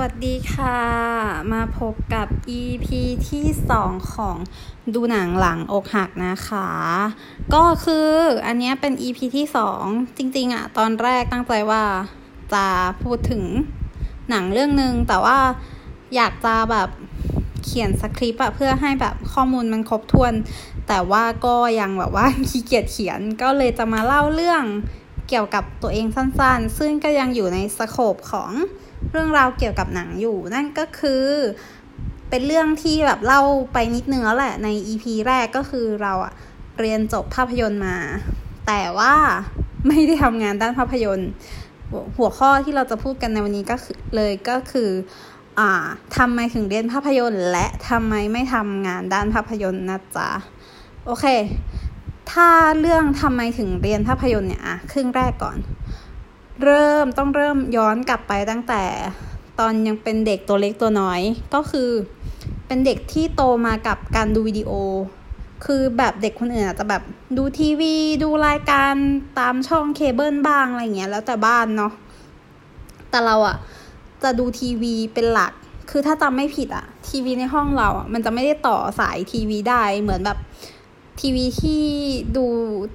วัสดีค่ะ มาพบกับ EP ที่ 2 ของดูหนังหลังอกหักนะคะ ก็คืออันนี้เป็น EP ที่ 2 จริง ๆอะตอนแรกตั้งใจว่าจะพูดถึงหนังเรื่องหนึ่งแต่ว่าอยากจะแบบเขียนสคริปต์อะเพื่อให้แบบข้อมูลมันครบถ้วน แต่ว่าก็ยังแบบว่าขี้เกียจเขียนก็เลยจะมาเล่าเรื่องเกี่ยวกับตัวเองสั้นๆ ซึ่งก็ยังอยู่ในสโคปของ เรื่องราวเกี่ยวกับหนังอยู่ นั่นก็คือเป็นเรื่องที่แบบเล่าไปนิดนึงแล้วแหละใน EP แรกก็คือเราอะเรียนจบภาพยนตร์มา แต่ว่าไม่ได้ทำงานด้านภาพยนตร์ หัวข้อที่เราจะพูดกันในวันนี้ก็คือเลยก็คืออ่าทำไมถึงเรียนภาพยนตร์ และทำไมไม่ทำงานด้านภาพยนตร์นะจ๊ะโอเค ถ้าเรื่องทำไมถึงเรียนภาพยนตร์เนี่ยอะครึ่งแรกก่อน เริ่มต้องเริ่มย้อนกลับไปตั้งแต่ตอนยังเป็นเด็กตัวเล็กตัวน้อย ก็คือเป็นเด็กที่โตมากับการดูวิดีโอ คือแบบเด็กคนอื่นอาจจะแบบดูทีวี ดูรายการตามช่องเคเบิลบ้างอะไรเงี้ย แล้วแต่บ้านเนาะแต่เราอะจะดูทีวีเป็นหลัก คือถ้าจำไม่ผิดอะทีวีในห้องเราอะมันจะไม่ได้ต่อสายทีวีได้เหมือนแบบ ทีวีที่ดู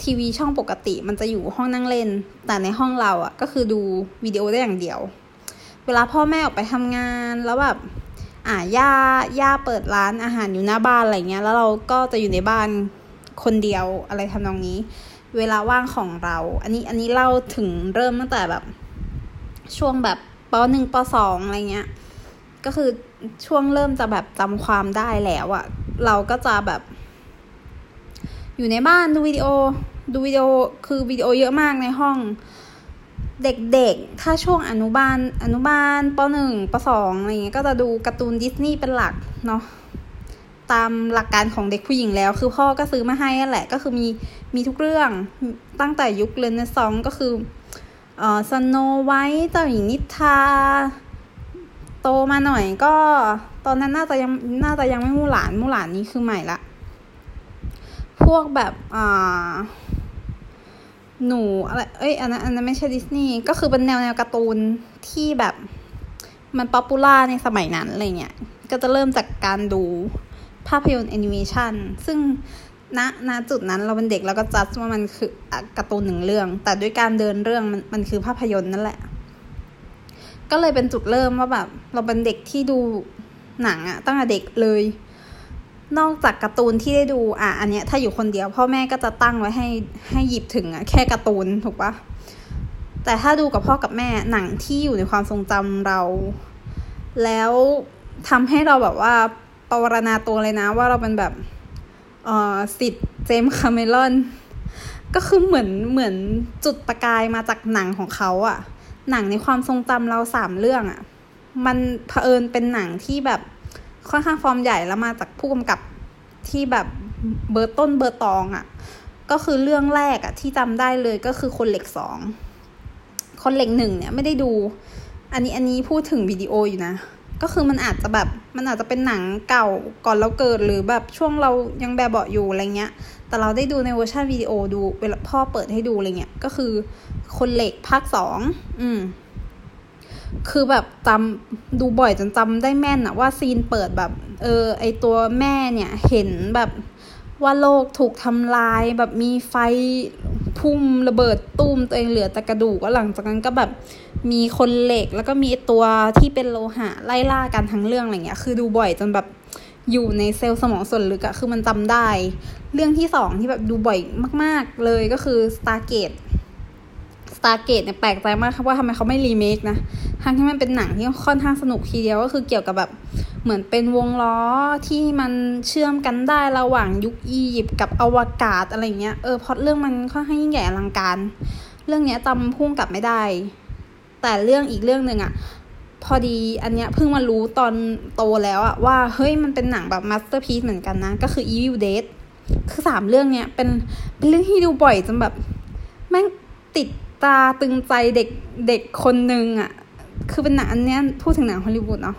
ทีวีช่องปกติมันจะอยู่ห้องนั่งเล่น แต่ในห้องเราอะ่ะก็คือดูวิดีโอได้อย่างเดียว เวลาพ่อแม่ออกไปทำงานแล้วแบบอ่าย่าย่าเปิดร้านอาหารอยู่หน้าบ้านอะไรเงี้ย แล้วเราก็จะอยู่ในบ้านคนเดียวอะไรทำนองนี้ เวลาว่างของเรา อันนี้อันนี้เล่าถึงเริ่มตั้งแต่แบบ ช่วงแบบปหนึ่งปสองอะไรเงี้ย ก็คือช่วงเริ่มจะแบบจำความได้แล้วอะเราก็จะแบบ อยู่ในบ้านดูวิดีโอ ดูวิดีโอคือวิดีโอเยอะมากในห้อง เด็กๆ ถ้าช่วงอนุบาลอนุบาลปหนึ่งปสองอะไรเงี้ยก็จะดูการ์ตูนดิสนีย์เป็นหลักเนาะตามหลักการของเด็กผู้หญิงแล้ว คือพ่อก็ซื้อมาให้แหละ ก็คือมีมีทุกเรื่องตั้งแต่ยุคเรนเนซองก็คือเอ่อสโนไวท์เจ้าหญิงนิทราโตมาหน่อยก็ตอนนั้นน่าจะยังน่าจะยังไม่มู่หลานมู่หลานนี้คือใหม่ละ พวกแบบอ่าหนูอะไรเอ้ยอันนั้นอันนั้นไม่ใช่ดิสนีย์ก็คือเป็นแนวแนวการ์ตูนที่แบบมัน popular ในสมัยนั้นอะไรเงี้ย ก็จะเริ่มจากการดูภาพยนตร์แอนิเมชันซึ่งณณจุดนั้นเราเป็นเด็กเราก็จัดว่ามันคือการ์ตูนหนึ่งเรื่อง แต่ด้วยการเดินเรื่องมันมันคือภาพยนตร์นั่นแหละ ก็เลยเป็นจุดเริ่มว่าแบบ เราเป็นเด็กที่ดูหนังอะตั้งแต่เด็กเลย นอกจากการ์ตูนที่ได้ดูอะอันเนี้ยถ้าอยู่คนเดียวพ่อแม่ก็จะตั้งไว้ให้ให้หยิบถึงอะแค่การ์ตูนถูกปะแต่ถ้าดูกับพ่อกับแม่หนังที่อยู่ในความทรงจำเรา แล้วทำให้เราแบบว่าปวารณาตัวเลยนะ ว่าเราเป็นแบบเอ่อศิษย์เจมส์คาเมรอนก็คือเหมือนเหมือนจุดประกายมาจากหนังของเขาอะหนังในความทรงจำเราสามเรื่องอะมันเผอิญเป็นหนังที่แบบ ค่อนข้างฟอร์มใหญ่แล้วมาจากผู้กำกับที่แบบเบอร์ต้นเบอร์ตองอะ่ะ ก็คือเรื่องแรกอะ่ะ ที่จำได้เลยก็คือคนเหล็กสองคนเหล็กหนึ่งเนี่ยไม่ได้ดู อันนี้อันนี้พูดถึงวิดีโออยู่นะก็คือมันอาจจะแบบมันอาจจะเป็นหนังเก่าก่อนเราเกิดหรือแบบช่วงเรายังแบบเบาอยู่อะไรเงี้ย แต่เราได้ดูในเวอร์ชันวิดีโอดูเวลาพ่อเปิดให้ดูอะไรเงี้ยก็คือคนเหล็กภาคสองอืม คือแบบจำดูบ่อยจนจำได้แม่นอะว่าซีนเปิดแบบ เออ ไอตัวแม่เนี่ยเห็นแบบว่าโลกถูกทำลายแบบมีไฟพุ่มระเบิดตุ้มตัวเองเหลือแต่กระดูกก็หลังจากนั้นก็แบบมีคนเหล็กแล้วก็มีตัวที่เป็นโลหะไล่ล่ากันทั้งเรื่องอะไรเงี้ย คือดูบ่อยจนแบบอยู่ในเซลล์สมองส่วนลึกอะคือมันจำได้ เรื่องที่สองที่แบบดูบ่อยมาก ๆ เลยก็คือ Stargate Stargate เนี่ยแปลกใจมากครับว่าทำไมเขาไม่รีเมคนะทั้งที่มันเป็นหนังที่ค่อนข้างสนุกทีเดียวก็คือเกี่ยวกับแบบเหมือนเป็นวงล้อที่มันเชื่อมกันได้ระหว่างยุคอียิปต์กับอวกาศอะไรเงี้ยเออพอดเรื่องมันค่อนข้างยิ่งใหญ่อลังการ เรื่องเนี้ยจำผู้กำกับไม่ได้ แต่เรื่องอีกเรื่องหนึ่งอะพอดีอันเนี้ยเพิ่งมารู้ตอนโตแล้วอะว่าเฮ้ยมันเป็นหนังแบบ masterpiece เหมือนกันนะ ก็คือ Evil Dead คือสามเรื่องเนี้ยเป็นเป็นเรื่องที่ดูบ่อยจนแบบแม่งติด ตราตรึงใจเด็กเด็กคนหนึ่งอะคือเป็นหนังอันเนี้ยพูดถึงหนังฮอลลีวูดเนาะ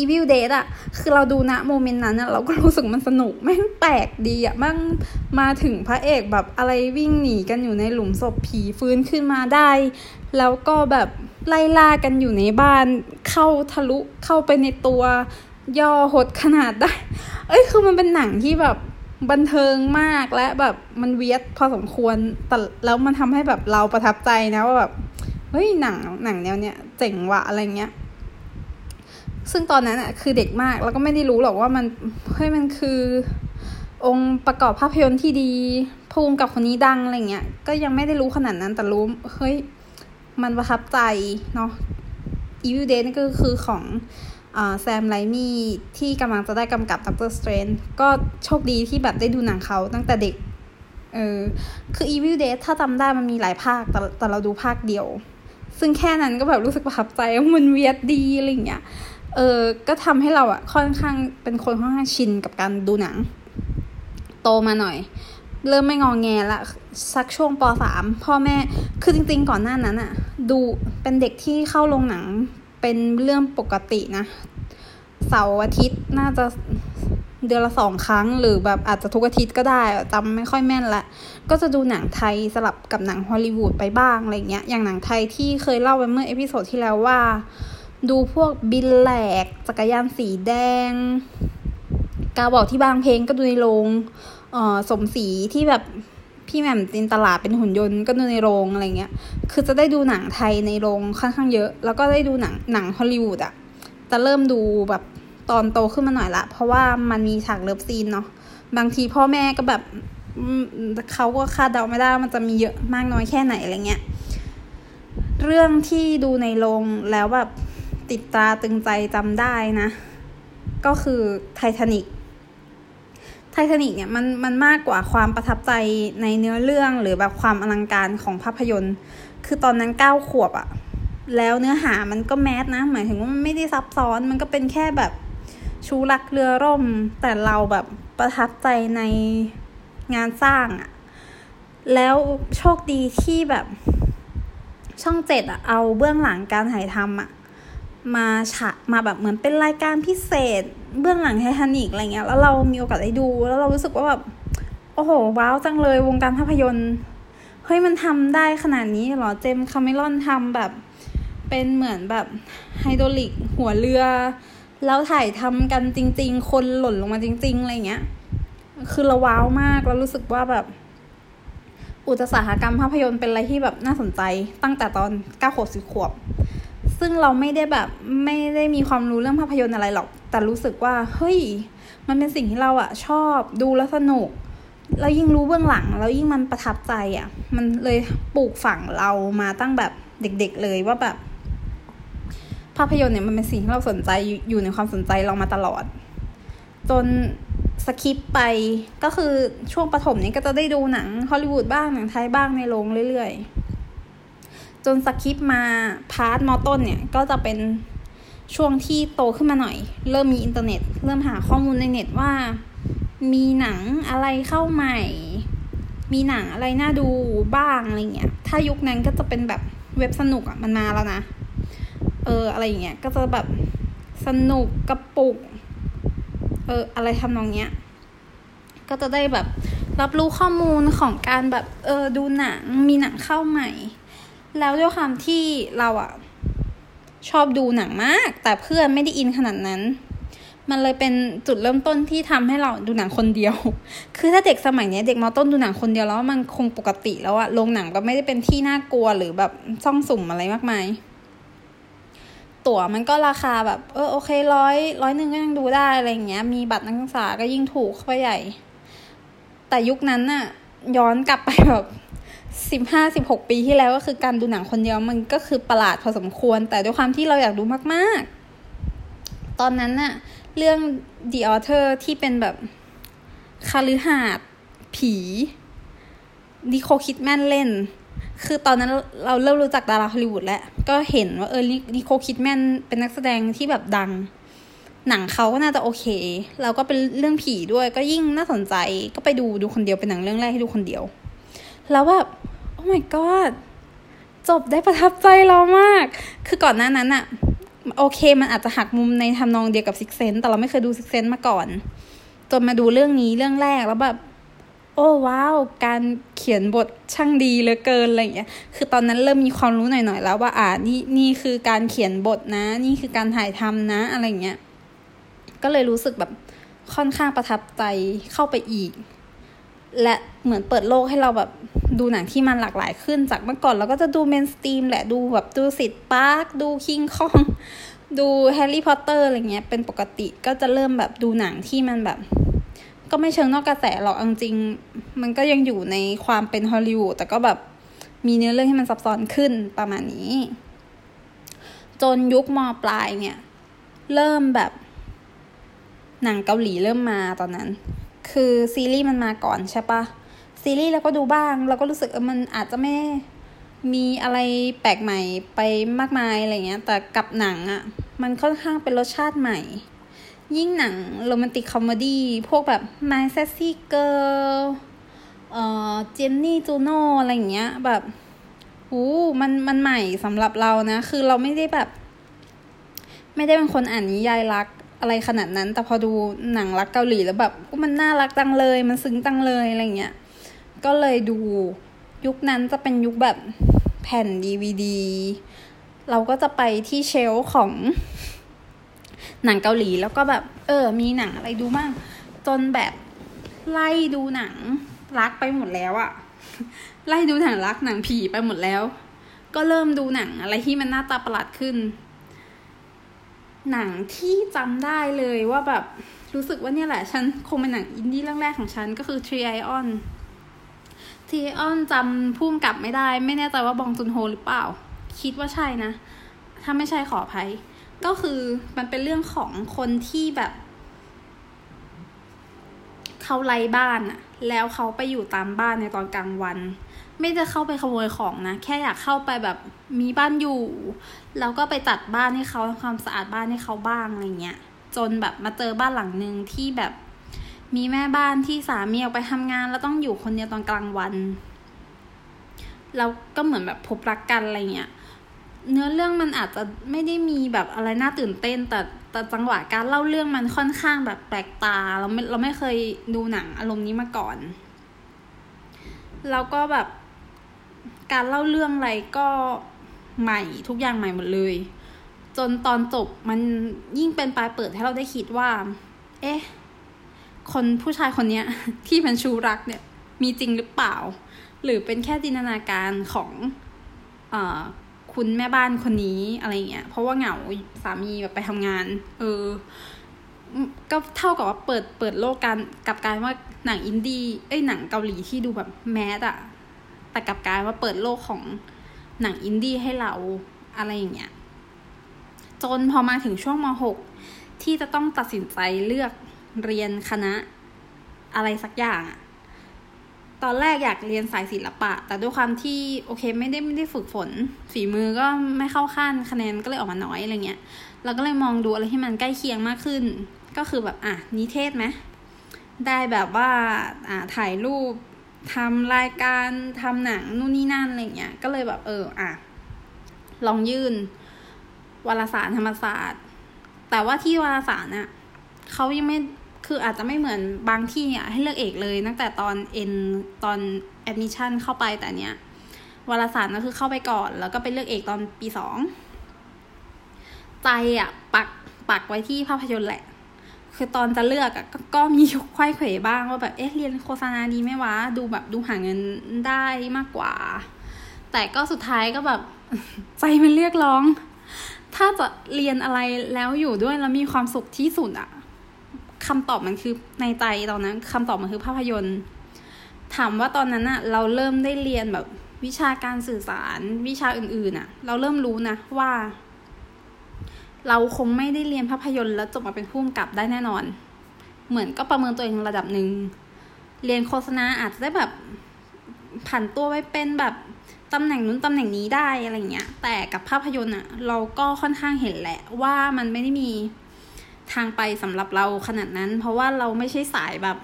Evil Dead อะคือเราดูนะ moment นั้นอะเราก็รู้สึกมันสนุกแม่งแปลกดีอะมั่งมาถึงพระเอกแบบอะไรวิ่งหนีกันอยู่ในหลุมศพผีฟื้นขึ้นมาได้ แล้วก็แบบไล่ล่ากันอยู่ในบ้านเข้าทะลุเข้าไปในตัวย่อหดขนาดได้ เอ้ยคือมันเป็นหนังที่แบบ บันเทิงมากและแบบมันเวียดพอสมควรแต่แล้วมันทำให้แบบเราประทับใจนะว่าแบบเฮ้ยหนังหนังแนวเนี้ยเจ๋งว่ะอะไรเงี้ย ซึ่งตอนนั้นอะคือเด็กมากแล้วก็ไม่ได้รู้หรอกว่ามันเฮ้ยมันคือ องค์ประกอบภาพยนตร์ที่ดีผู้กำกับคนนี้ดังอะไรเงี้ยก็ยังไม่ได้รู้ขนาดนั้นแต่รู้เฮ้ยมันประทับใจเนาะ Evil Dead นี่ก็คือของ Sam Raimi ที่กำลังจะได้กำกับ Doctor Strange ก็โชคดีที่แบบได้ดูหนังเขาตั้งแต่เด็ก เออ คือ Evil Dead ถ้าจำได้มันมีหลายภาค แต่แต่เราดูภาคเดียว ซึ่งแค่นั้นก็แบบรู้สึกประทับใจว่ามัน weird ดีอะไรเงี้ย เออ ก็ทำให้เราอะค่อนข้างเป็นคนค่อนข้างชินกับการดูหนัง โตมาหน่อย เริ่มไม่งอแงละสักช่วงปสามพ่อแม่ คือจริง ๆ ก่อนหน้านั้นอะดูเป็นเด็กที่เข้าโรงหนัง เป็นเรื่องปกตินะ เสาร์อาทิตย์น่าจะเดือนละสองครั้ง หรือแบบอาจจะทุกอาทิตย์ก็ได้จำไม่ค่อยแม่นละ ก็จะดูหนังไทยสลับกับหนังฮอลลีวูดไปบ้างอะไรเงี้ย อย่างหนังไทยที่เคยเล่าไปเมื่อ episode ที่แล้วว่า ดูพวกบินแหลก จักรยานสีแดง กาเหว่าที่บางเพลงก็ดูในโรงเออสมศรีที่แบบ พี่แหม่มจินตหราเป็นหุ่นยนต์ก็ดูในโรงอะไรเงี้ย คือจะได้ดูหนังไทยในโรงค่อนข้างเยอะ แล้วก็ได้ดูหนังหนังฮอลลีวูดอะจะเริ่มดูแบบตอนโตขึ้นมาหน่อยละ เพราะว่ามันมีฉาก love scene เนาะ บางทีพ่อแม่ก็แบบเขาก็คาดเดาไม่ได้มันจะมีเยอะมากน้อยแค่ไหนอะไรเงี้ย เรื่องที่ดูในโรงแล้วแบบติดตาตึงใจจำได้นะ ก็คือไททานิก ไททานิกเนี่ยมันมันมากกว่าความประทับใจในเนื้อเรื่องหรือแบบความอลังการของภาพยนตร์ คือตอนนั้นเก้าขวบอะแล้วเนื้อหามันก็แมสนะ หมายถึงว่ามันไม่ได้ซับซ้อนมันก็เป็นแค่แบบชูรักเรือร่ม แต่เราแบบประทับใจในงานสร้างอะแล้วโชคดีที่แบบช่องเจ็ดอะเอาเบื้องหลังการถ่ายทำอะ มาฉะมาแบบเหมือนเป็นรายการพิเศษ เบื้องหลังไททานิกอะไรเงี้ยแล้วเรามีโอกาสได้ดู แล้วเรารู้สึกว่าแบบโอ้โห ว้าวจังเลยวงการภาพยนตร์เฮ้ยมันทำได้ขนาดนี้หรอเจมคาเมรอนทำแบบเป็นเหมือนแบบไฮโดรลิกหัวเรือ แล้วถ่ายทำกันจริง ๆ คนหล่นลงมาจริง ๆ อะไรเงี้ย คือเราว้าวมากแล้วรู้สึกว่าแบบ อุตสาหกรรมภาพยนตร์เป็นอะไรที่แบบน่าสนใจตั้งแต่ตอนเก้าขวบสิบขวบ ซึ่งเราไม่ได้แบบไม่ได้มีความรู้เรื่องภาพยนตร์อะไรหรอก แต่รู้สึกว่าเฮ้ย มันเป็นสิ่งที่เราอะชอบดูแล้วสนุกแล้วยิ่งรู้เบื้องหลังแล้วยิ่งมันประทับใจอะมันเลยปลูกฝังเรามาตั้งแบบเด็ก ๆ เลยว่าแบบ ภาพยนตร์เนี่ยมันเป็นสิ่งที่เราสนใจอยู่ในความสนใจเรามาตลอด จน skip ไปก็คือช่วงประถมนี้ก็จะได้ดูหนังฮอลลีวูดบ้างหนังไทยบ้างในโรงเรื่อยๆ จน skip มา part มอต้นเนี่ยก็จะเป็นช่วงที่โตขึ้นมาหน่อย เริ่มมีอินเทอร์เน็ต เริ่มหาข้อมูลในเน็ตว่า มีหนังอะไรเข้าใหม่ มีหนังอะไรน่าดูบ้างอะไรเงี้ยถ้ายุคนั้นก็จะเป็นแบบเว็บสนุกอะ่ะมันมาแล้วนะ เอออะไรเงี้ยก็จะแบบสนุกกระปุก เอออะไรทำนองเนี้ย ก็จะได้แบบรับรู้ข้อมูลของการแบบเออดูหนังมีหนังเข้าใหม่ แล้วด้วยความที่เราอะชอบดูหนังมาก แต่เพื่อนไม่ได้อินขนาดนั้น มันเลยเป็นจุดเริ่มต้นที่ทำให้เราดูหนังคนเดียว คือถ้าเด็กสมัยนี้เด็กมอต้นดูหนังคนเดียวแล้วมันคงปกติแล้วอะโรงหนังก็ไม่ได้เป็นที่น่ากลัวหรือแบบซ่องสุ่มอะไรมากมาย ตั๋วมันก็ราคาแบบ เออโอเคร้อยร้อยหนึ่งก็ยังดูได้อะไรเงี้ย มีบัตรนักศึกษาก็ยิ่งถูกเข้าไปใหญ่ แต่ยุคนั้นน่ะ ย้อนกลับไปแบบ สิบห้าสิบหกปีที่แล้วก็คือการดูหนังคนเดียวมันก็คือประหลาดพอสมควร แต่ด้วยความที่เราอยากดูมากๆ ตอนนั้นน่ะ เรื่อง The Author ที่เป็นแบบคาลือหาดผี Nicole Kidman เล่น คือตอนนั้นเราเริ่มรู้จักดาราฮอลลีวูดแล้ว ก็เห็นว่าเออ Nicole Kidman เป็นนักแสดงที่แบบดัง หนังเขาก็น่าจะโอเคแล้วก็เป็นเรื่องผีด้วยก็ยิ่งน่าสนใจ ก็ไปดูดูคนเดียวเป็นหนังเรื่องแรกให้ดูคนเดียว แล้วแบบ my god จบได้ประทับใจเรามาก คือก่อนหน้านั้นอะโอเค มันอาจจะหักมุมในทำนองเดียวกับ Sixth Sense แต่เราไม่เคยดู Sixth Sense มาก่อน จนมาดูเรื่องนี้เรื่องแรกแล้วแบบ โอ้ว้าว การเขียนบทช่างดีเหลือเกินอะไรอย่างเงี้ย คือตอนนั้นเริ่มมีความรู้หน่อยๆแล้วว่าอ่านี่นี่คือการเขียนบทนะ นี่คือการถ่ายทำนะอะไรเงี้ย ก็เลยรู้สึกแบบค่อนข้างประทับใจเข้าไปอีก และเหมือนเปิดโลกให้เราแบบดูหนังที่มันหลากหลายขึ้นจากเมื่อก่อนเราก็จะดูเมนสตรีมแหละดูแบบดูสิทธิ์ปาร์คดูคิงคองดู Harry Potter อะไรเงี้ยเป็นปกติก็จะเริ่มแบบดูหนังที่มันแบบ ก็ไม่เชิงนอกกระแสหรอกจริง มันก็ยังอยู่ในความเป็นฮอลลีวูดแต่ก็แบบมีเนื้อเรื่องที่มันซับซ้อนขึ้นประมาณนี้ จนยุคมปลายเนี่ย เริ่มแบบ หนังเกาหลีเริ่มมาตอนนั้น คือซีรีส์มันมาก่อนใช่ปะซีรีส์เราก็ดูบ้าง เราก็รู้สึกเออมันอาจจะไม่มีอะไรแปลกใหม่ไปมากมายอะไรเงี้ย แต่กับหนังอะ่ะ มันค่อนข้างเป็นรสชาติใหม่ ยิ่งหนัง romantic comedy พวกแบบ My Sassy Girl เอ่อ Jenny, Juno อะไรเงี้ย แบบหูมันมันใหม่สำหรับเรานะ คือเราไม่ได้แบบ ไม่ได้เป็นคนอ่านนิยายรัก อะไรขนาดนั้น แต่พอดูหนังรักเกาหลีแล้วแบบมันน่ารักจังเลย มันซึ้งจังเลยอะไรเงี้ย ก็เลยดูยุคนั้นจะเป็นยุคแบบแผ่นดีวดีเราก็จะไปที่เชลของหนังเกาหลีแล้วก็แบบ เออ มีหนังอะไรดูบ้าง จนแบบไล่ดูหนังรักไปหมดแล้วอะไล่ดูหนังรักหนังผีไปหมดแล้ว ก็เริ่มดูหนังอะไรที่มันหน้าตาประหลาดขึ้น หนังที่จำได้เลยว่าแบบรู้สึกว่าเนี่ยแหละ ฉันคงเป็นหนังอินดี้เรื่องแรกของฉันก็คือ Tree Ion ทีออนจำผู้กำกับไม่ได้ ไม่แน่ใจว่าบองจุนโฮหรือเปล่า คิดว่าใช่นะ ถ้าไม่ใช่ขออภัย ก็คือมันเป็นเรื่องของคนที่แบบเขาไร้บ้านอะแล้วเขาไปอยู่ตามบ้านในตอนกลางวัน ไม่จะเข้าไปขโมยของนะ แค่อยากเข้าไปแบบมีบ้านอยู่ แล้วก็ไปจัดบ้านให้เขาทำความสะอาดบ้านให้เขาบ้างอะไรเงี้ย จนแบบมาเจอบ้านหลังหนึ่งที่แบบมีแม่บ้านที่สามีออกไปทำงาน แล้วต้องอยู่คนเดียวตอนกลางวันแล้วก็เหมือนแบบพบรักกันอะไรเงี้ย เนื้อเรื่องมันอาจจะไม่ได้มีแบบอะไรน่าตื่นเต้น แต่แต่จังหวะการเล่าเรื่องมันค่อนข้างแบบแปลกตา เราไม่เราไม่เคยดูหนังอารมณ์นี้มาก่อน แล้วก็แบบ การเล่าเรื่องอะไรก็ใหม่ทุกอย่างใหม่หมดเลย จนตอนจบมันยิ่งเป็นปลายเปิดให้เราได้คิดว่า เอ๊ะ คนผู้ชายคนนี้ที่เป็นชูรักเนี่ย มีจริงหรือเปล่า หรือเป็นแค่จินตนาการของอคุณแม่บ้านคนนี้อะไรเงี้ยเพราะว่าเหงาสามีแบบไปทำงาน เออ ก็เท่ากับว่าเปิดเปิดโลกการกับการว่าหนังอินดี้เอ้ยหนังเกาหลีที่ดูแบบ mass อะ แต่กับการว่าเปิดโลกของหนังอินดี้ให้เราอะไรอย่างเงี้ยจนพอมาถึงช่วงม .6 ที่จะต้องตัดสินใจเลือกเรียนคณะอะไรสักอย่างอะตอนแรกอยากเรียนสายศิลปะ แต่ด้วยความที่โอเคไม่ได้ไม่ได้ฝึกฝน ฝีมือก็ไม่เข้าขั้นคะแนนก็เลยออกมาน้อยอะไรเงี้ย เราก็เลยมองดูอะไรที่มันใกล้เคียงมากขึ้น ก็คือแบบอะนิเทศไหมได้แบบว่าอ่าถ่ายรูป ทำรายการทำหนังนู่นนี่นั่นอะไรเงี้ย ก็เลยแบบเอออะ ลองยื่นวารสารธรรมศาสตร์ แต่ว่าที่วารสารน่ะเขายังไม่คืออาจจะไม่เหมือนบางที่อะให้เลือกเอกเลย ตั้งแต่ตอนเอ็นตอน admission เข้าไปแต่เนี้ยวารสารก็คือเข้าไปก่อน แล้วก็ไปเลือกเอกตอนปีสองใจอะปักปักไว้ที่ภาพยนตร์แหละ คือตอนจะเลือกอะก็มีควายเขวบ้างว่าแบบเอ๊ะเรียนโฆษณาดีไหมวะ ดูแบบดูหาเงินได้มากกว่า แต่ก็สุดท้ายก็แบบใจมันเรียกร้อง ถ้าจะเรียนอะไรแล้วอยู่ด้วยแล้วมีความสุขที่สุดอะคำตอบมันคือในใจตอนนั้นคำตอบมันคือภาพยนตร์ ถามว่าตอนนั้นอะเราเริ่มได้เรียนแบบวิชาการสื่อสารวิชาอื่นๆอะเราเริ่มรู้นะว่า เราคงไม่ได้เรียนภาพยนตร์แล้วจบมาเป็นผู้กำกับได้แน่นอน เหมือนก็ประเมินตัวเองระดับหนึ่ง เรียนโฆษณาอาจจะได้แบบผันตัวไว้เป็นแบบตำแหน่งนู้นตำแหน่งนี้ได้อะไรเงี้ย แต่กับภาพยนตร์อะเราก็ค่อนข้างเห็นแหละว่ามันไม่ได้มีทางไปสำหรับเราขนาดนั้น เพราะว่าเราไม่ใช่สายแบบ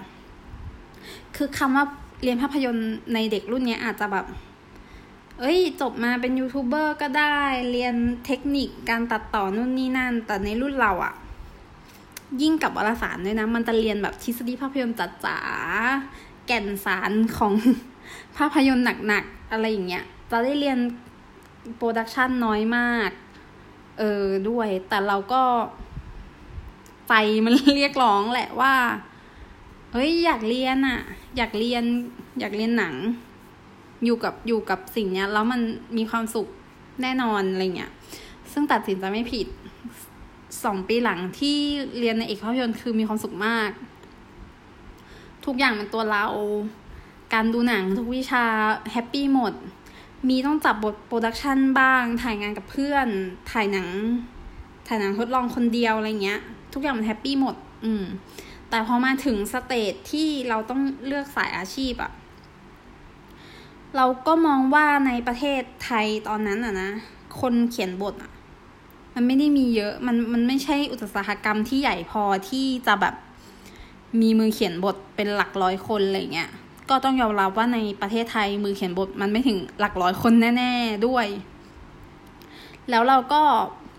คือคำว่าเรียนภาพยนตร์ในเด็กรุ่นนี้อาจจะแบบ เอ้ย จบมาเป็นยูทูบเบอร์ก็ได้เรียนเทคนิคการตัดต่อนู่นนี่นั่น แต่ในรุ่นเราอะยิ่งกับวารสารด้วยนะ มันจะเรียนแบบทฤษฎีภาพยนตร์จ๋าแก่นสารของภาพยนตร์หนักๆ อะไรอย่างเงี้ย จะได้เรียน production น้อยมาก เออด้วย แต่เราก็ ใจมันเรียกร้องแหละว่า เฮ้ย อยากเรียนอะอยากเรียน อยากเรียนหนัง อยู่กับอยู่กับสิ่งเนี้ยแล้วมันมีความสุขแน่นอนอะไรเงี้ยซึ่งตัดสินใจไม่ผิดสองปีหลังที่เรียนในเอกภาพยนตร์คือมีความสุขมาก ทุกอย่างเป็นตัวเรา การดูหนังทุกวิชา happy หมด มีต้องจับบท production บ้าง ถ่ายงานกับเพื่อน ถ่ายหนัง ถ่ายหนังทดลองคนเดียวอะไรเงี้ย ทุกอย่างมัน happy หมด อืม แต่พอมาถึง stage ที่เราต้องเลือกสายอาชีพอะ เราก็มองว่าในประเทศไทยตอนนั้นอะนะ คนเขียนบทอะมันไม่ได้มีเยอะ มันมันไม่ใช่อุตสาหกรรมที่ใหญ่พอที่จะแบบมีมือเขียนบทเป็นหลักร้อยคนอะไรเงี้ย ก็ต้องยอมรับว่าในประเทศไทยมือเขียนบทมันไม่ถึงหลักร้อยคนแน่ ๆด้วย แล้วเราก็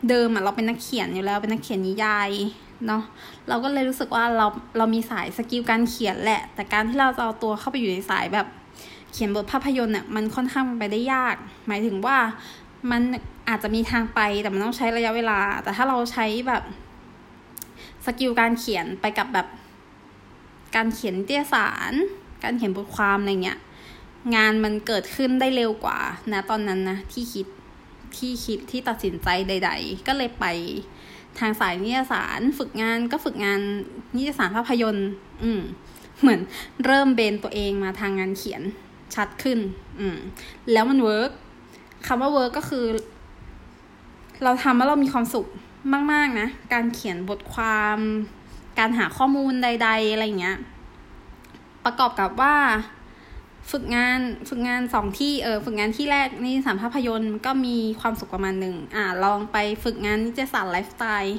เดิมอะเราเป็นนักเขียนอยู่แล้วเป็นนักเขียนนิยายเนาะเราก็เลยรู้สึกว่าเราเรามีสาย skill การเขียนแหละ แต่การที่เราจะเอาตัวเข้าไปอยู่ในสายแบบ เขียนบทภาพยนตร์เนี่ยมันค่อนข้างไปได้ยาก หมายถึงว่ามันอาจจะมีทางไปแต่มันต้องใช้ระยะเวลา แต่ถ้าเราใช้แบบ skill การเขียนไปกับแบบ การเขียนนิตยสาร การเขียนบทความอะไรเงี้ยงานมันเกิดขึ้นได้เร็วกว่านะตอนนั้นนะที่คิดที่คิดที่ตัดสินใจใด ๆ ก็เลยไปทางสายนิตยสารฝึกงานก็ฝึกงานนิตยสารภาพยนตร์ อืม เหมือนเริ่มเบนตัวเองมาทางงานเขียน ชัดขึ้น อืม แล้วมัน work คำว่า work ก็คือ เราทำแล้วเรามีความสุขมาก ๆ นะ การเขียนบทความ การหาข้อมูลใด ๆ อะไรเงี้ย ประกอบกับว่าฝึกงานฝึกงานสองที่เออฝึกงานที่แรกนี่สามภาพยนตร์ก็มีความสุขประมาณหนึ่งอ่าลองไปฝึกงานนิจศาสตร์ไลฟ์สไตล์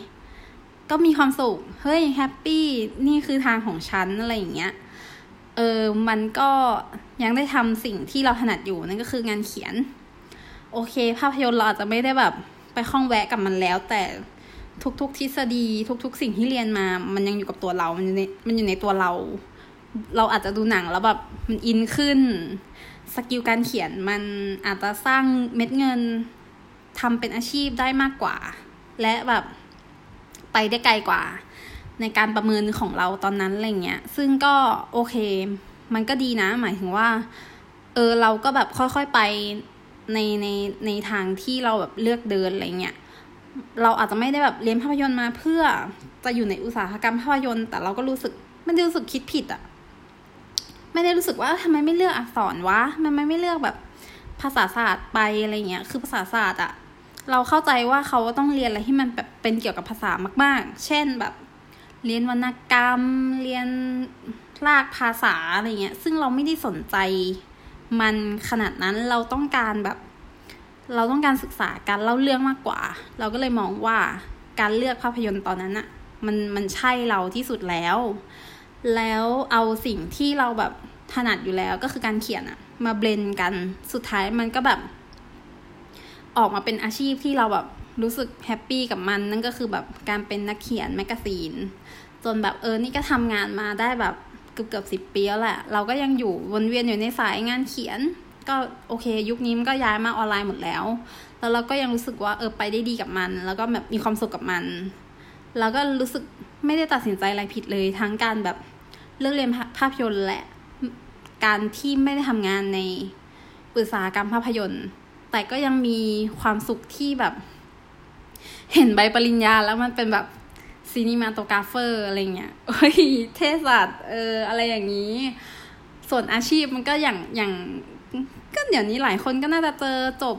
ก็มีความสุข เฮ้ยแฮปปี้นี่คือทางของฉันอะไรอย่างเงี้ยเออมันก็ ยังได้ทำสิ่งที่เราถนัดอยู่นั่นก็คืองานเขียน โอเค ภาพยนตร์เราอาจจะไม่ได้แบบไปคล้องแวะกับมันแล้ว แต่ทุกๆทฤษฎี ทุก ๆ สิ่งที่เรียนมา มันยังอยู่กับตัวเรา มันอยู่ในมันอยู่ในตัวเรา เราอาจจะดูหนังแล้วแบบมันอินขึ้น สกิลการเขียนมันอาจจะสร้างเม็ดเงินทำเป็นอาชีพได้มากกว่า และแบบไปได้ไกลกว่า ในการประเมินของเราตอนนั้นอะไรเงี้ย ซึ่งก็โอเค มันก็ดีนะ หมายถึงว่า เออเราก็แบบค่อยๆไปในในในทางที่เราแบบเลือกเดินอะไรเงี้ยเราอาจจะไม่ได้แบบเรียนภาพยนตร์มาเพื่อจะอยู่ในอุตสาหกรรมภาพยนตร์ แต่เราก็รู้สึกมันรู้สึกคิดผิดอะไม่ได้รู้สึกว่าทำไมไม่เลือกอักษรวะมันไม่ไม่เลือกแบบภาษาศาสตร์ไปอะไรเงี้ย คือภาษาศาสตร์อะเราเข้าใจว่าเขาต้องเรียนอะไรที่มันแบบเป็นเกี่ยวกับภาษามาก ๆ เช่นแบบ เรียนวรรณกรรม เรียน ลากภาษาอะไรเงี้ย ซึ่งเราไม่ได้สนใจมันขนาดนั้นเราต้องการแบบ เราต้องการศึกษาการเล่าเรื่องมากกว่า เราก็เลยมองว่าการเลือกภาพยนตร์ตอนนั้นอะมันมันใช่เราที่สุดแล้ว แล้วเอาสิ่งที่เราแบบถนัดอยู่แล้วก็คือการเขียนอะมา blend กันสุดท้ายมันก็แบบ ออกมาเป็นอาชีพที่เราแบบรู้สึก happy กับมันนั่นก็คือแบบการเป็นนักเขียน magazine จนแบบเออนี่ก็ทำงานมาได้แบบ เกือบเกือบสิบปีแล้วแหละ เราก็ยังอยู่วนเวียนอยู่ในสายงานเขียน ก็โอเค ยุคนี้มันก็ย้ายมาออนไลน์หมดแล้ว แล้วเราก็ยังรู้สึกว่าเออไปได้ดีกับมัน แล้วก็แบบมีความสุขกับมัน แล้วก็รู้สึกไม่ได้ตัดสินใจอะไรผิดเลย ทั้งการแบบเลือกเรียนภาพยนตร์แหละการที่ไม่ได้ทำงานในอุตสาหกรรมภาพยนตร์ แต่ก็ยังมีความสุขที่แบบ เห็นใบปริญญาแล้วมันเป็นแบบ cinematographer อะไรเงี้ยเฮ้ยเท่สัตเอออะไรอย่างนี้ ส่วนอาชีพมันก็อย่างอย่างก็เดี๋ยวนี้หลายคนก็น่าจะเจอจบ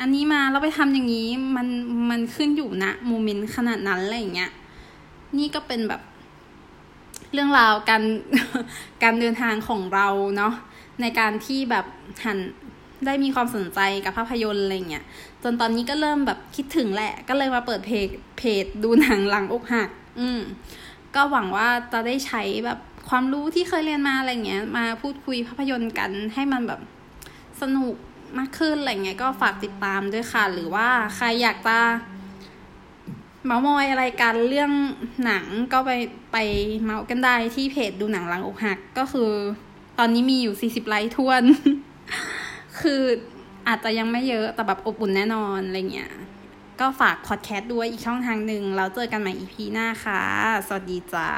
อันนี้มาแล้วไปทำอย่างนี้มันมันขึ้นอยู่นะโมเมนต์ขนาดนั้นอะไรอย่างเงี้ยนี่ก็เป็นแบบเรื่องราวการการเดินทางของเราเนาะในการที่แบบหันได้มีความสนใจกับภาพยนตร์อะไรเงี้ย จนตอนนี้ก็เริ่มแบบคิดถึงแหละ ก็เลยมาเปิดเพจเพจดูหนังหลังอกหัก อืม ก็หวังว่าจะได้ใช้แบบความรู้ที่เคยเรียนมาอะไรเงี้ย มาพูดคุยภาพยนตร์กันให้มันแบบสนุกมากขึ้นอะไรเงี้ยก็ฝากติดตามด้วยค่ะ หรือว่าใครอยากจะเมาส์มอยอะไรกันเรื่องหนังก็ไปไปเมาส์กันได้ที่เพจดูหนังหลังอกหัก ก็คือ ตอนนี้มีอยู่40ไลค์ทวน คือ อาจจะยังไม่เยอะแต่แบบอบอุ่นแน่นอนอะไรเงี้ยก็ฝากพอดแคสต์ด้วยอีกช่องทางหนึ่งแล้วเจอกันใหม่ EP หน้าค่ะ สวัสดีจ้า